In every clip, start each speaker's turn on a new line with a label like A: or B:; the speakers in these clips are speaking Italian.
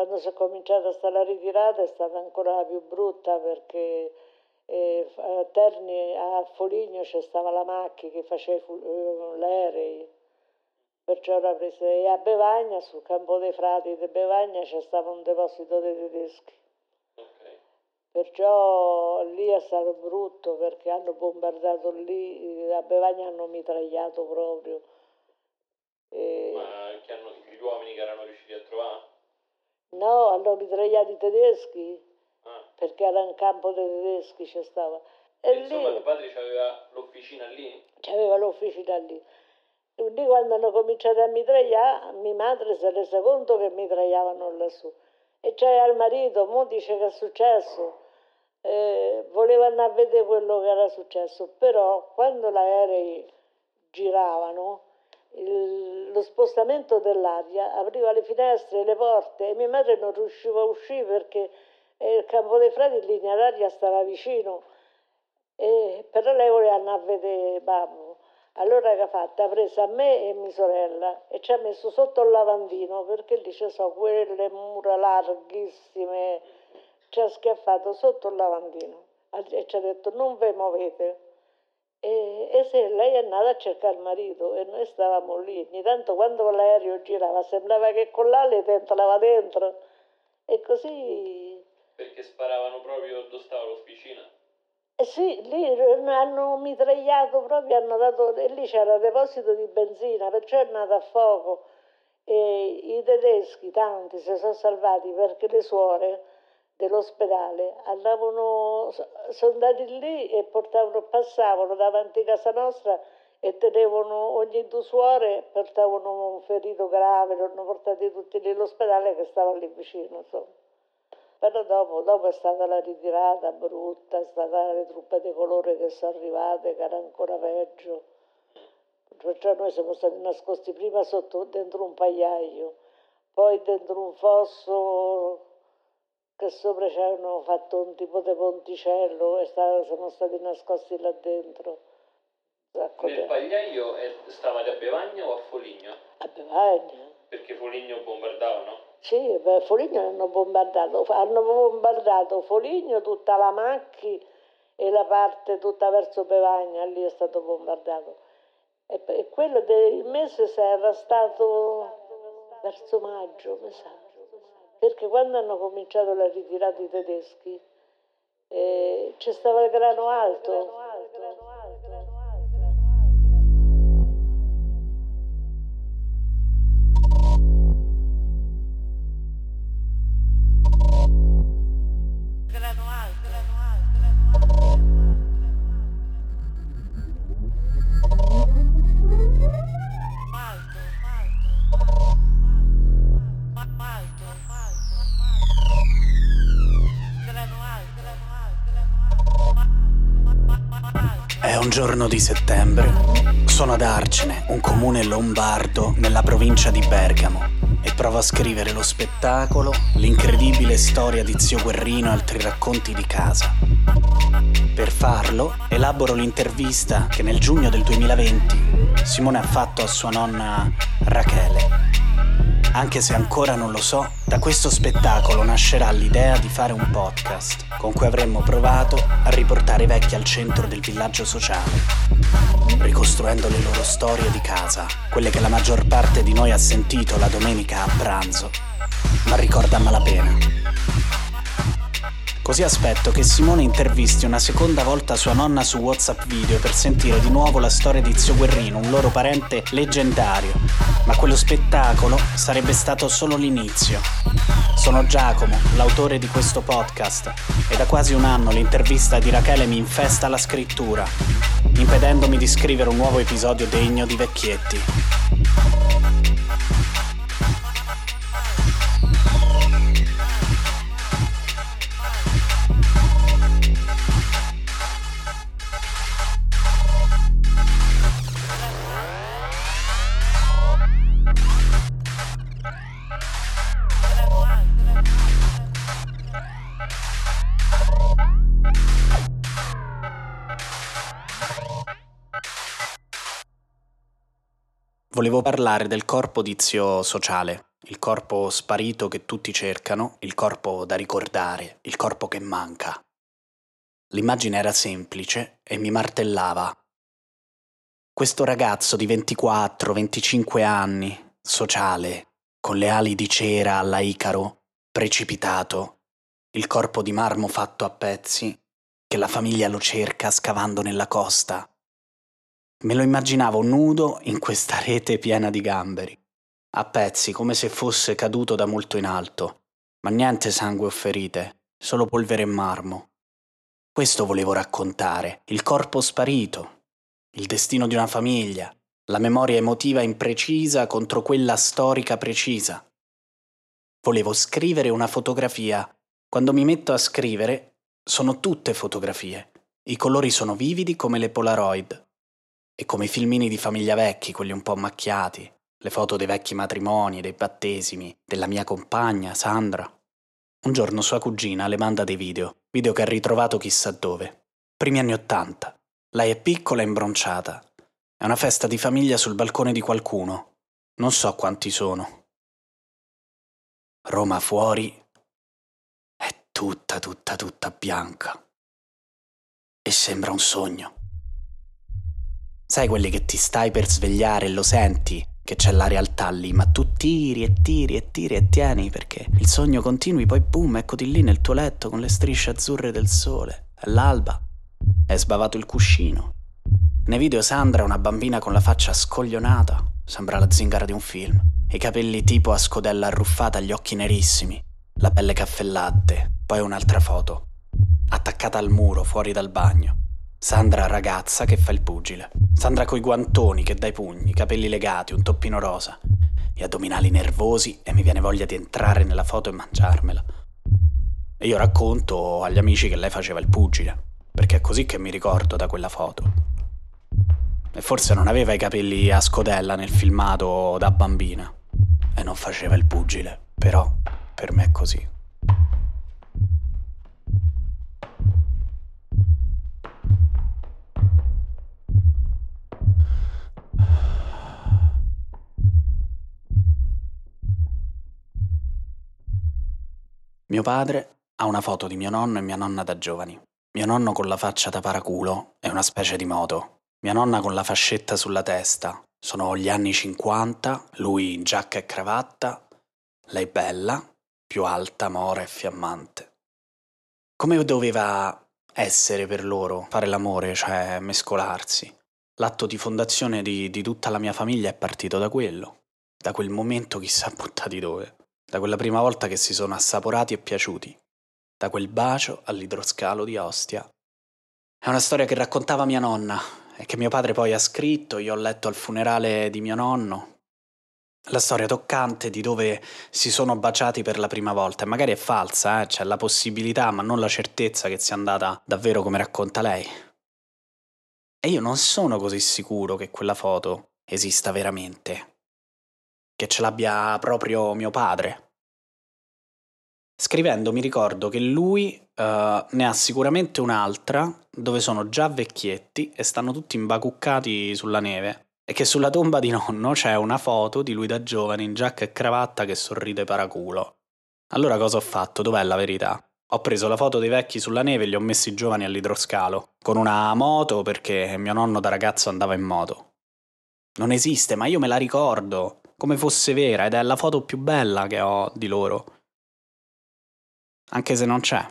A: quando si è cominciata a stare la ritirata è stata ancora più brutta perché eh, a Terni, a Foligno c'è stava la macchina che faceva eh, l'aerei, perciò era presa. E a Bevagna, sul campo dei frati di Bevagna, c'è stato un deposito dei tedeschi. Perciò lì è stato brutto perché hanno bombardato lì, a Bevagna hanno mitragliato proprio.
B: E... Ma che hanno, gli uomini che erano riusciti a trovare?
A: No, hanno mitragliato i tedeschi ah. perché era in campo dei tedeschi c'è stava.
B: E, e insomma, lì, tuo padre aveva l'officina lì?
A: C'aveva l'officina lì. Lì quando hanno cominciato a mitragliare, mia madre si è resa conto che mitragliavano lassù. E c'era il marito, mo dice che è successo. Eh, volevano vedere quello che era successo, però quando gli aerei giravano, il, lo spostamento dell'aria apriva le finestre le porte e mia madre non riusciva a uscire perché il campo dei frati in linea d'aria stava vicino, e, però lei voleva andare a vedere babbo. Allora che ha fatto? Ha preso a me e mia sorella e ci ha messo sotto il lavandino perché lì ci sono quelle mura larghissime. Ci ha schiaffato sotto il lavandino e ci ha detto non vi muovete. E, e se lei è andata a cercare il marito e noi stavamo lì, ogni tanto quando l'aereo girava sembrava che con l'ale entrava dentro e così...
B: Perché sparavano proprio dove stava l'officina?
A: Eh sì, lì hanno mitragliato proprio, hanno dato, e lì c'era deposito di benzina, perciò è andato a fuoco. E i tedeschi, tanti, si sono salvati perché le suore dell'ospedale andavano, sono andati lì e portavano, passavano davanti a casa nostra e tenevano ogni due suore, portavano un ferito grave, li hanno portati tutti lì all'ospedale che stava lì vicino, insomma. Però dopo, dopo, è stata la ritirata brutta, è stata le truppe di colore che sono arrivate, che era ancora peggio. Perciò noi siamo stati nascosti prima sotto, dentro un pagliaio, poi dentro un fosso che sopra c'erano fatto un tipo di ponticello e stava, siamo stati nascosti là dentro.
B: Nel pagliaio stavate a Bevagna o a Foligno?
A: A Bevagna.
B: Perché Foligno bombardavano?
A: Sì, beh, Foligno hanno bombardato, hanno bombardato Foligno, tutta la macchina e la parte tutta verso Bevagna, lì è stato bombardato. E, e quello del mese era stato verso maggio, mi sa perché quando hanno cominciato la ritirata i tedeschi eh, c'è stato il grano alto.
C: Giorno di settembre. Sono ad Arcine, un comune lombardo nella provincia di Bergamo, e provo a scrivere lo spettacolo, l'incredibile storia di Zio Guerrino e altri racconti di casa. Per farlo, elaboro l'intervista che nel giugno del 2020 Simone ha fatto a sua nonna Rachele anche se ancora non lo so, da questo spettacolo nascerà l'idea di fare un podcast con cui avremmo provato a riportare i vecchi al centro del villaggio sociale, ricostruendo le loro storie di casa, quelle che la maggior parte di noi ha sentito la domenica a pranzo, ma ricorda a malapena. Così aspetto che Simone intervisti una seconda volta sua nonna su WhatsApp video per sentire di nuovo la storia di Zio Guerrino, un loro parente leggendario. Ma quello spettacolo sarebbe stato solo l'inizio. Sono Giacomo, l'autore di questo podcast, e da quasi un anno l'intervista di Rachele mi infesta la scrittura, impedendomi di scrivere un nuovo episodio degno di vecchietti. Volevo parlare del corpo di zio sociale. il corpo sparito che tutti cercano, il corpo da ricordare, il corpo che manca. L'immagine era semplice e mi martellava. Questo ragazzo di 24-25 anni, sociale, con le ali di cera alla Icaro, precipitato, il corpo di marmo fatto a pezzi, che la famiglia lo cerca scavando nella costa. Me lo immaginavo nudo in questa rete piena di gamberi a pezzi come se fosse caduto da molto in alto, ma niente sangue o ferite, solo polvere e marmo. Questo volevo raccontare, il corpo sparito, il destino di una famiglia, la memoria emotiva imprecisa contro quella storica precisa. Volevo scrivere una fotografia. Quando mi metto a scrivere, sono tutte fotografie. I colori sono vividi come le Polaroid e come i filmini di famiglia vecchi, quelli un po' macchiati, le foto dei vecchi matrimoni, dei battesimi, della mia compagna, Sandra. Un giorno sua cugina le manda dei video, video che ha ritrovato chissà dove. Primi anni Ottanta. Lei è piccola e imbronciata. È una festa di famiglia sul balcone di qualcuno. Non so quanti sono. Roma fuori è tutta, tutta, tutta bianca. E sembra un sogno. Sai quelli che ti stai per svegliare e lo senti che c'è la realtà lì, ma tu tiri e tiri e tiri e tieni perché il sogno continui, poi boom, eccoti lì nel tuo letto con le strisce azzurre del sole. È l'alba. È sbavato il cuscino. Nei video Sandra una bambina con la faccia scoglionata, sembra la zingara di un film. I capelli tipo a scodella arruffata, gli occhi nerissimi, la pelle caffè poi un'altra foto, attaccata al muro fuori dal bagno. Sandra ragazza che fa il pugile. Sandra coi guantoni che dà i pugni, capelli legati, un toppino rosa, gli addominali nervosi e mi viene voglia di entrare nella foto e mangiarmela. E io racconto agli amici che lei faceva il pugile, perché è così che mi ricordo da quella foto. E forse non aveva i capelli a scodella nel filmato da bambina e non faceva il pugile, però per me è così. Mio padre ha una foto di mio nonno e mia nonna da giovani. Mio nonno con la faccia da paraculo è una specie di moto. Mia nonna con la fascetta sulla testa. Sono gli anni 50, lui in giacca e cravatta, lei bella, più alta, mora e fiammante. Come doveva essere per loro fare l'amore, cioè mescolarsi? L'atto di fondazione di, di tutta la mia famiglia è partito da quello, da quel momento chissà buttati dove da quella prima volta che si sono assaporati e piaciuti, da quel bacio all'idroscalo di Ostia. È una storia che raccontava mia nonna e che mio padre poi ha scritto, io ho letto al funerale di mio nonno. La storia toccante di dove si sono baciati per la prima volta, e magari è falsa, eh? c'è la possibilità, ma non la certezza che sia andata davvero come racconta lei. E io non sono così sicuro che quella foto esista veramente che ce l'abbia proprio mio padre. Scrivendo mi ricordo che lui uh, ne ha sicuramente un'altra dove sono già vecchietti e stanno tutti imbacuccati sulla neve e che sulla tomba di nonno c'è una foto di lui da giovane in giacca e cravatta che sorride paraculo. Allora cosa ho fatto? Dov'è la verità? Ho preso la foto dei vecchi sulla neve e li ho messi giovani all'idroscalo, con una moto perché mio nonno da ragazzo andava in moto. Non esiste, ma io me la ricordo come fosse vera ed è la foto più bella che ho di loro. Anche se non c'è.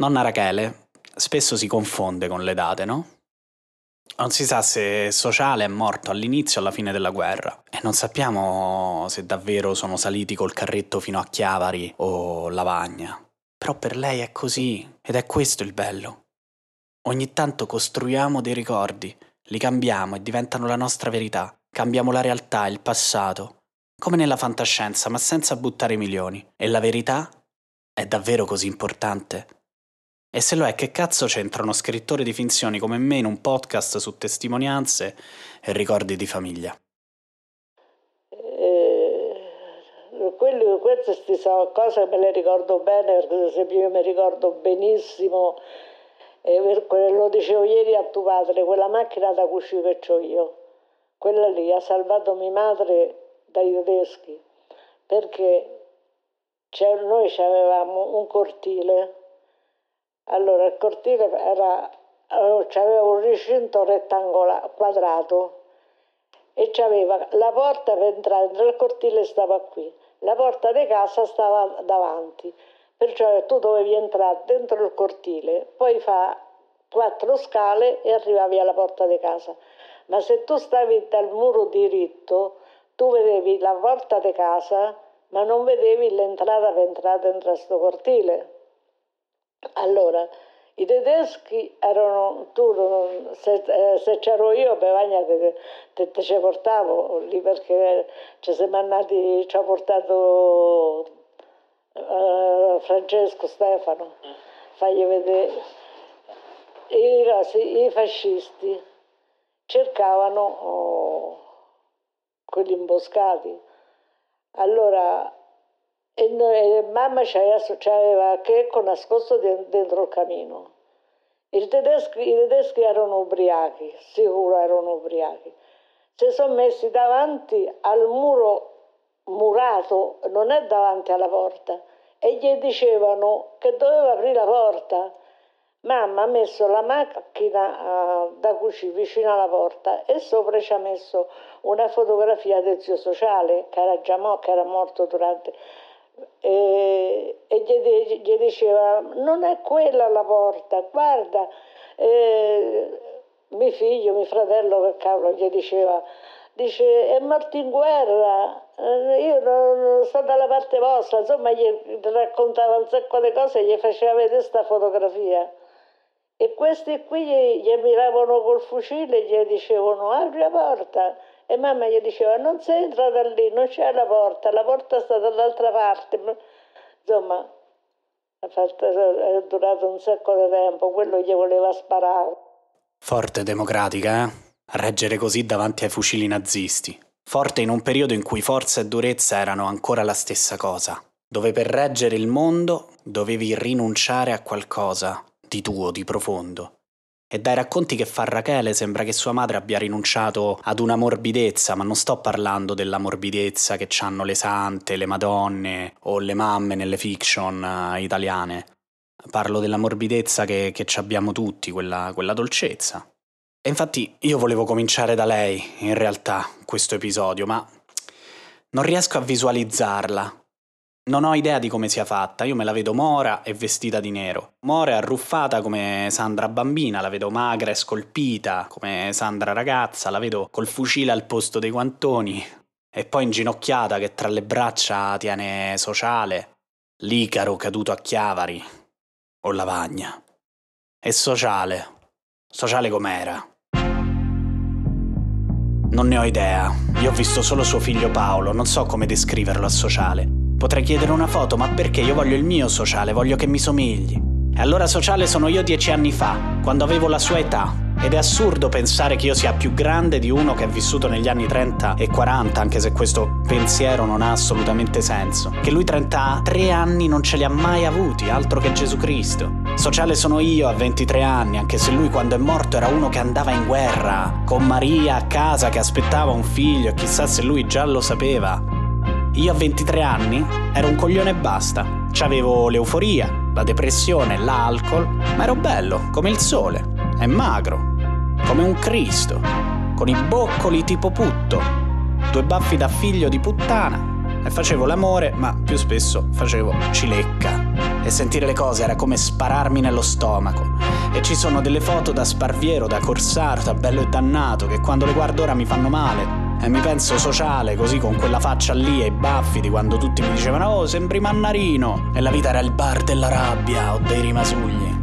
C: Nonna Rachele spesso si confonde con le date, no? Non si sa se Sociale è morto all'inizio o alla fine della guerra e non sappiamo se davvero sono saliti col carretto fino a Chiavari o Lavagna. Però per lei è così ed è questo il bello. Ogni tanto costruiamo dei ricordi, li cambiamo e diventano la nostra verità. Cambiamo la realtà, il passato, come nella fantascienza, ma senza buttare milioni. E la verità? È davvero così importante? E se lo è, che cazzo c'entra uno scrittore di finzioni come me in un podcast su testimonianze e ricordi di famiglia?
A: Eh, quello, queste sono cose me le ricordo bene, perché per esempio io mi ricordo benissimo, eh, lo dicevo ieri a tuo padre, quella macchina da cucire che ho io quella lì ha salvato mia madre dai tedeschi, perché noi avevamo un cortile, allora il cortile era, aveva un recinto rettangolare, quadrato e c'aveva la porta per entrare nel cortile stava qui, la porta di casa stava davanti, perciò tu dovevi entrare dentro il cortile, poi fa quattro scale e arrivavi alla porta di casa. Ma se tu stavi dal muro diritto, tu vedevi la porta di casa, ma non vedevi l'entrata per entrare dentro questo cortile. Allora, i tedeschi erano, tu, se, eh, se c'ero io, Bevagna te, te, te ci portavo lì perché ci siamo andati, ci ha portato uh, Francesco Stefano, fagli vedere. I, i fascisti cercavano oh, quelli imboscati. Allora, e, e mamma c'aveva Checco nascosto dentro il camino. Tedeschi, I tedeschi erano ubriachi, sicuro erano ubriachi. Si sono messi davanti al muro murato, non è davanti alla porta, e gli dicevano che doveva aprire la porta. Mamma ha messo la macchina uh, da cucina vicino alla porta e sopra ci ha messo una fotografia del zio sociale che era già mo- che era morto durante e, e gli, gli, diceva non è quella la porta, guarda, eh, mio figlio, mio fratello, che cavolo, gli diceva, dice è morto in guerra, eh, io non sto dalla parte vostra, insomma gli raccontava un sacco di cose e gli faceva vedere questa fotografia. E questi qui gli, gli ammiravano col fucile e gli dicevano apri la porta. E mamma gli diceva non sei entrata lì, non c'è la porta, la porta sta dall'altra parte. Insomma, è durato un sacco di tempo, quello gli voleva sparare.
C: Forte democratica, eh? Reggere così davanti ai fucili nazisti. Forte in un periodo in cui forza e durezza erano ancora la stessa cosa, dove per reggere il mondo dovevi rinunciare a qualcosa di tuo, di profondo. E dai racconti che fa Rachele sembra che sua madre abbia rinunciato ad una morbidezza, ma non sto parlando della morbidezza che hanno le sante, le madonne o le mamme nelle fiction uh, italiane. Parlo della morbidezza che, che abbiamo tutti, quella, quella dolcezza. E infatti io volevo cominciare da lei, in realtà, questo episodio, ma non riesco a visualizzarla, non ho idea di come sia fatta, io me la vedo mora e vestita di nero. Mora e arruffata come Sandra bambina, la vedo magra e scolpita come Sandra ragazza, la vedo col fucile al posto dei guantoni e poi inginocchiata che tra le braccia tiene sociale, l'Icaro caduto a Chiavari o Lavagna. E sociale, sociale com'era? Non ne ho idea, io ho visto solo suo figlio Paolo, non so come descriverlo a sociale. Potrei chiedere una foto, ma perché io voglio il mio sociale, voglio che mi somigli. E allora sociale sono io dieci anni fa, quando avevo la sua età. Ed è assurdo pensare che io sia più grande di uno che è vissuto negli anni 30 e 40, anche se questo pensiero non ha assolutamente senso. Che lui 33 anni non ce li ha mai avuti, altro che Gesù Cristo. Sociale sono io a 23 anni, anche se lui quando è morto era uno che andava in guerra, con Maria a casa che aspettava un figlio e chissà se lui già lo sapeva. Io a 23 anni ero un coglione e basta. C'avevo l'euforia, la depressione, l'alcol, ma ero bello, come il sole, e magro, come un Cristo, con i boccoli tipo putto, due baffi da figlio di puttana, e facevo l'amore, ma più spesso facevo cilecca. E sentire le cose era come spararmi nello stomaco. E ci sono delle foto da sparviero, da corsaro, da bello e dannato, che quando le guardo ora mi fanno male, e mi penso sociale, così con quella faccia lì e i baffi di quando tutti mi dicevano Oh, sembri Mannarino! E la vita era il bar della rabbia o dei rimasugli,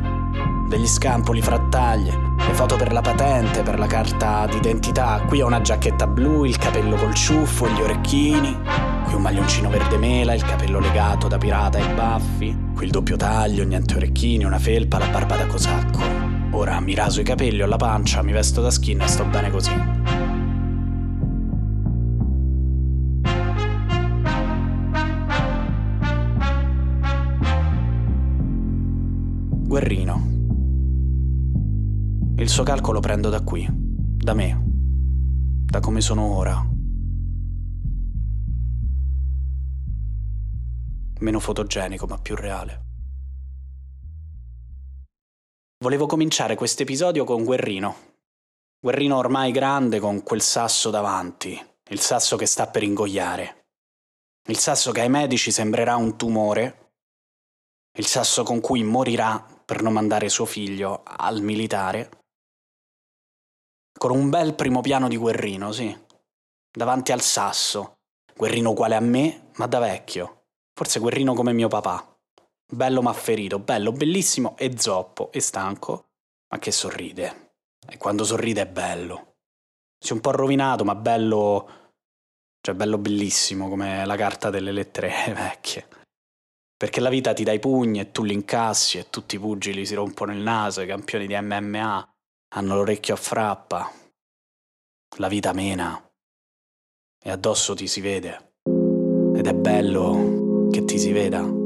C: degli scampoli frattaglie, le foto per la patente, per la carta d'identità. Qui ho una giacchetta blu, il capello col ciuffo, gli orecchini. Qui un maglioncino verde mela, il capello legato da pirata e baffi. Qui il doppio taglio, niente orecchini, una felpa, la barba da cosacco. Ora mi raso i capelli, ho la pancia, mi vesto da skin e sto bene così. Suo calcolo prendo da qui, da me, da come sono ora. meno fotogenico ma più reale. Volevo cominciare questo episodio con Guerrino. Guerrino ormai grande con quel sasso davanti, il sasso che sta per ingoiare. Il sasso che ai medici sembrerà un tumore, il sasso con cui morirà per non mandare suo figlio al militare. Con un bel primo piano di Guerrino, sì, davanti al sasso. Guerrino uguale a me, ma da vecchio. Forse Guerrino come mio papà. Bello ma ferito, bello, bellissimo e zoppo e stanco, ma che sorride. E quando sorride è bello. Si è un po' rovinato, ma bello... Cioè bello bellissimo come la carta delle lettere vecchie. Perché la vita ti dà i pugni e tu li incassi e tutti i pugili si rompono il naso, i campioni di MMA hanno l'orecchio a frappa. La vita mena e addosso ti si vede. Ed è bello che ti si veda.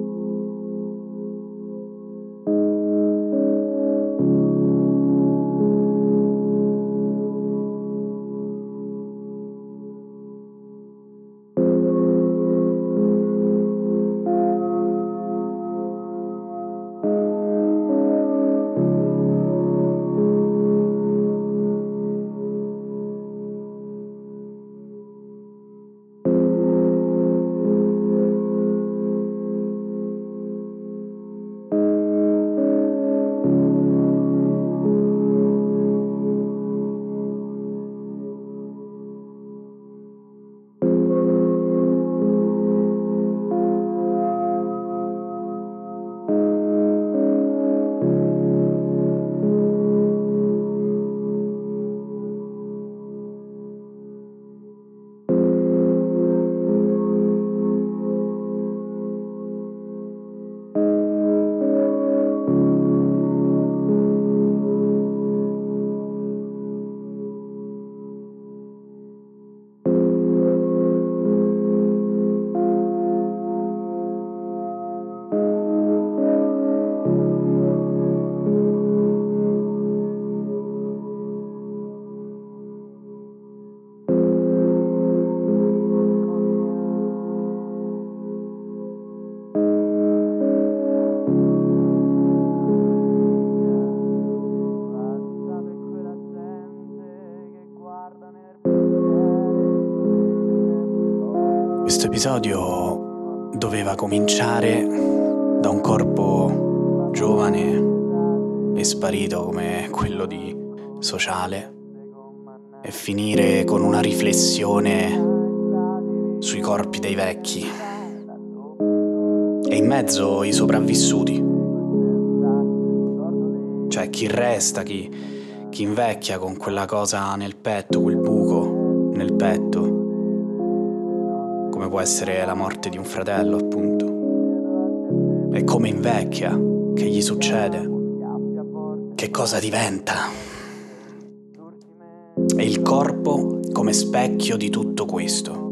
C: Episodio doveva cominciare da un corpo giovane e sparito come quello di sociale e finire con una riflessione sui corpi dei vecchi e in mezzo i sopravvissuti. Cioè chi resta, chi, chi invecchia con quella cosa nel petto, quel buco nel petto come può essere la morte di un fratello, appunto. E come invecchia, che gli succede, che cosa diventa. E il corpo come specchio di tutto questo.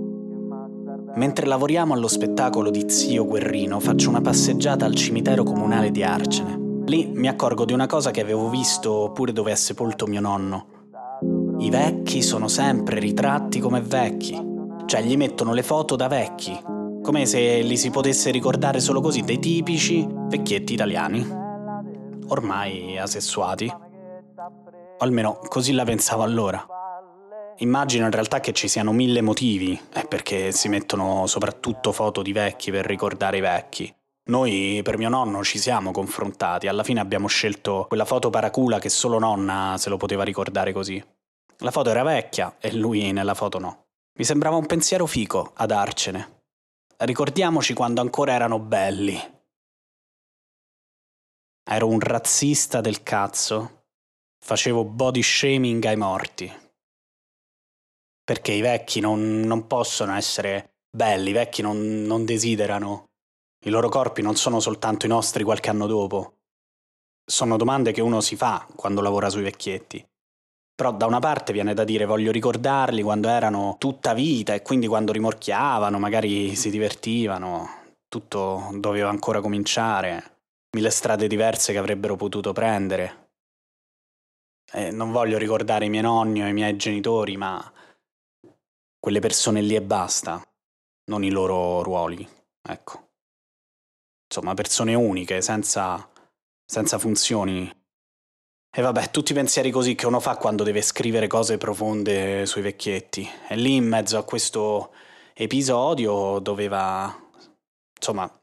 C: Mentre lavoriamo allo spettacolo di Zio Guerrino, faccio una passeggiata al cimitero comunale di Arcene. Lì mi accorgo di una cosa che avevo visto pure dove è sepolto mio nonno. I vecchi sono sempre ritratti come vecchi, cioè gli mettono le foto da vecchi, come se li si potesse ricordare solo così dei tipici vecchietti italiani, ormai asessuati. O almeno così la pensavo allora. Immagino in realtà che ci siano mille motivi, eh, perché si mettono soprattutto foto di vecchi per ricordare i vecchi. Noi per mio nonno ci siamo confrontati, alla fine abbiamo scelto quella foto paracula che solo nonna se lo poteva ricordare così. La foto era vecchia e lui nella foto no. Mi sembrava un pensiero fico ad Arcene. Ricordiamoci quando ancora erano belli. Ero un razzista del cazzo. Facevo body shaming ai morti. Perché i vecchi non, non possono essere belli, i vecchi non, non desiderano. I loro corpi non sono soltanto i nostri qualche anno dopo. Sono domande che uno si fa quando lavora sui vecchietti. Però da una parte viene da dire voglio ricordarli quando erano tutta vita e quindi quando rimorchiavano, magari si divertivano, tutto doveva ancora cominciare, mille strade diverse che avrebbero potuto prendere. E non voglio ricordare i miei nonni o i miei genitori, ma quelle persone lì e basta, non i loro ruoli, ecco. insomma persone uniche, senza, senza funzioni. E vabbè, tutti i pensieri così che uno fa quando deve scrivere cose profonde sui vecchietti. E lì in mezzo a questo episodio doveva, insomma,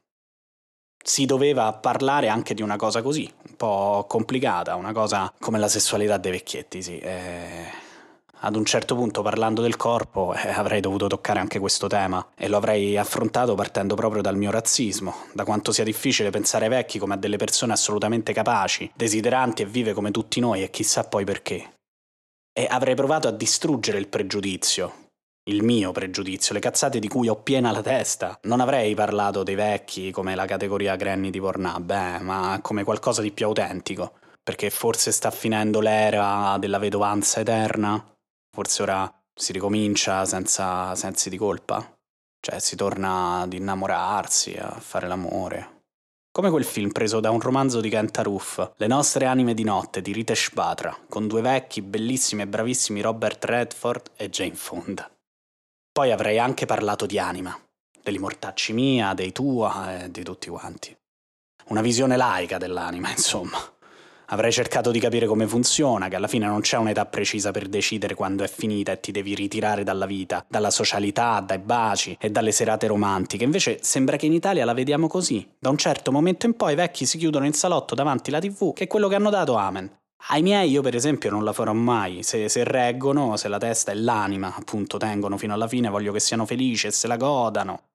C: si doveva parlare anche di una cosa così, un po' complicata, una cosa come la sessualità dei vecchietti, sì. E ad un certo punto parlando del corpo eh, avrei dovuto toccare anche questo tema e lo avrei affrontato partendo proprio dal mio razzismo, da quanto sia difficile pensare ai vecchi come a delle persone assolutamente capaci, desideranti e vive come tutti noi e chissà poi perché. E avrei provato a distruggere il pregiudizio, il mio pregiudizio, le cazzate di cui ho piena la testa. Non avrei parlato dei vecchi come la categoria Granny di Pornhub, eh, ma come qualcosa di più autentico, perché forse sta finendo l'era della vedovanza eterna Forse ora si ricomincia senza sensi di colpa? Cioè si torna ad innamorarsi, a fare l'amore. Come quel film preso da un romanzo di Kent Aruf, Le nostre anime di notte di Ritesh Batra, con due vecchi, bellissimi e bravissimi Robert Redford e Jane Fonda. Poi avrei anche parlato di anima, degli mortacci mia, dei tua e di tutti quanti. Una visione laica dell'anima, insomma. Avrei cercato di capire come funziona, che alla fine non c'è un'età precisa per decidere quando è finita e ti devi ritirare dalla vita, dalla socialità, dai baci e dalle serate romantiche. Invece sembra che in Italia la vediamo così. Da un certo momento in poi i vecchi si chiudono in salotto davanti alla tv, che è quello che hanno dato Amen. Ai miei io per esempio non la farò mai, se, se, reggono, se la testa e l'anima appunto tengono fino alla fine, voglio che siano felici e se la godano.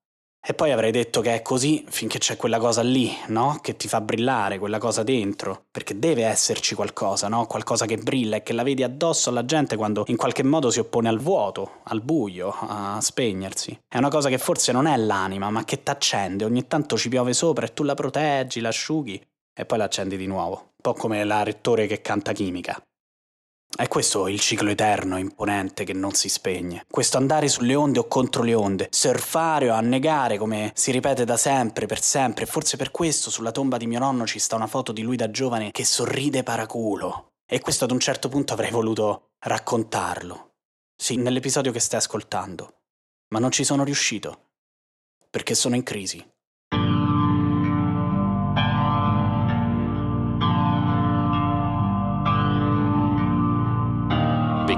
C: E poi avrei detto che è così finché c'è quella cosa lì, no? Che ti fa brillare, quella cosa dentro. Perché deve esserci qualcosa, no? Qualcosa che brilla e che la vedi addosso alla gente quando in qualche modo si oppone al vuoto, al buio, a spegnersi. È una cosa che forse non è l'anima, ma che t'accende. Ogni tanto ci piove sopra e tu la proteggi, la asciughi e poi la accendi di nuovo. Un po' come la rettore che canta chimica. È questo il ciclo eterno, imponente, che non si spegne. Questo andare sulle onde o contro le onde, surfare o annegare, come si ripete da sempre, per sempre. Forse per questo sulla tomba di mio nonno ci sta una foto di lui da giovane che sorride paraculo. E questo ad un certo punto avrei voluto raccontarlo. Sì, nell'episodio che stai ascoltando. Ma non ci sono riuscito. Perché sono in crisi.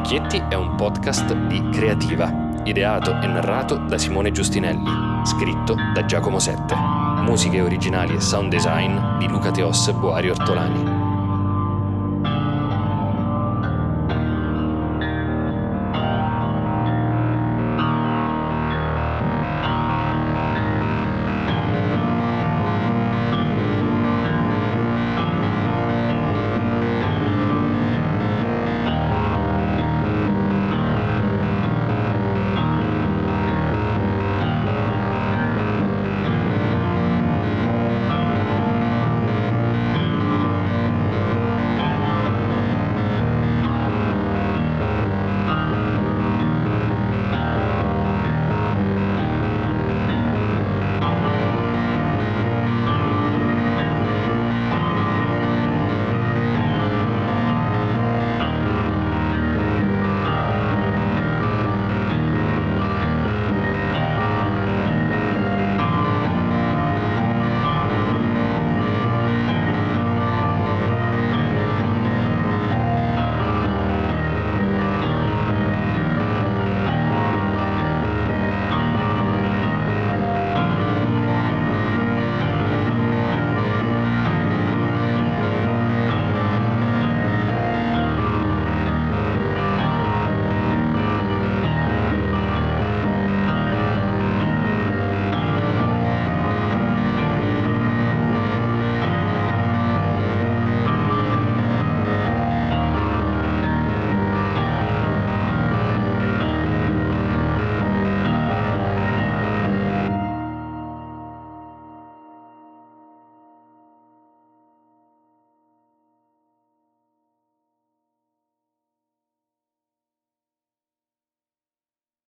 D: Vecchietti è un podcast di Creativa, ideato e narrato da Simone Giustinelli, scritto da Giacomo Sette. Musiche originali e sound design di Luca Teos e Boari Ortolani.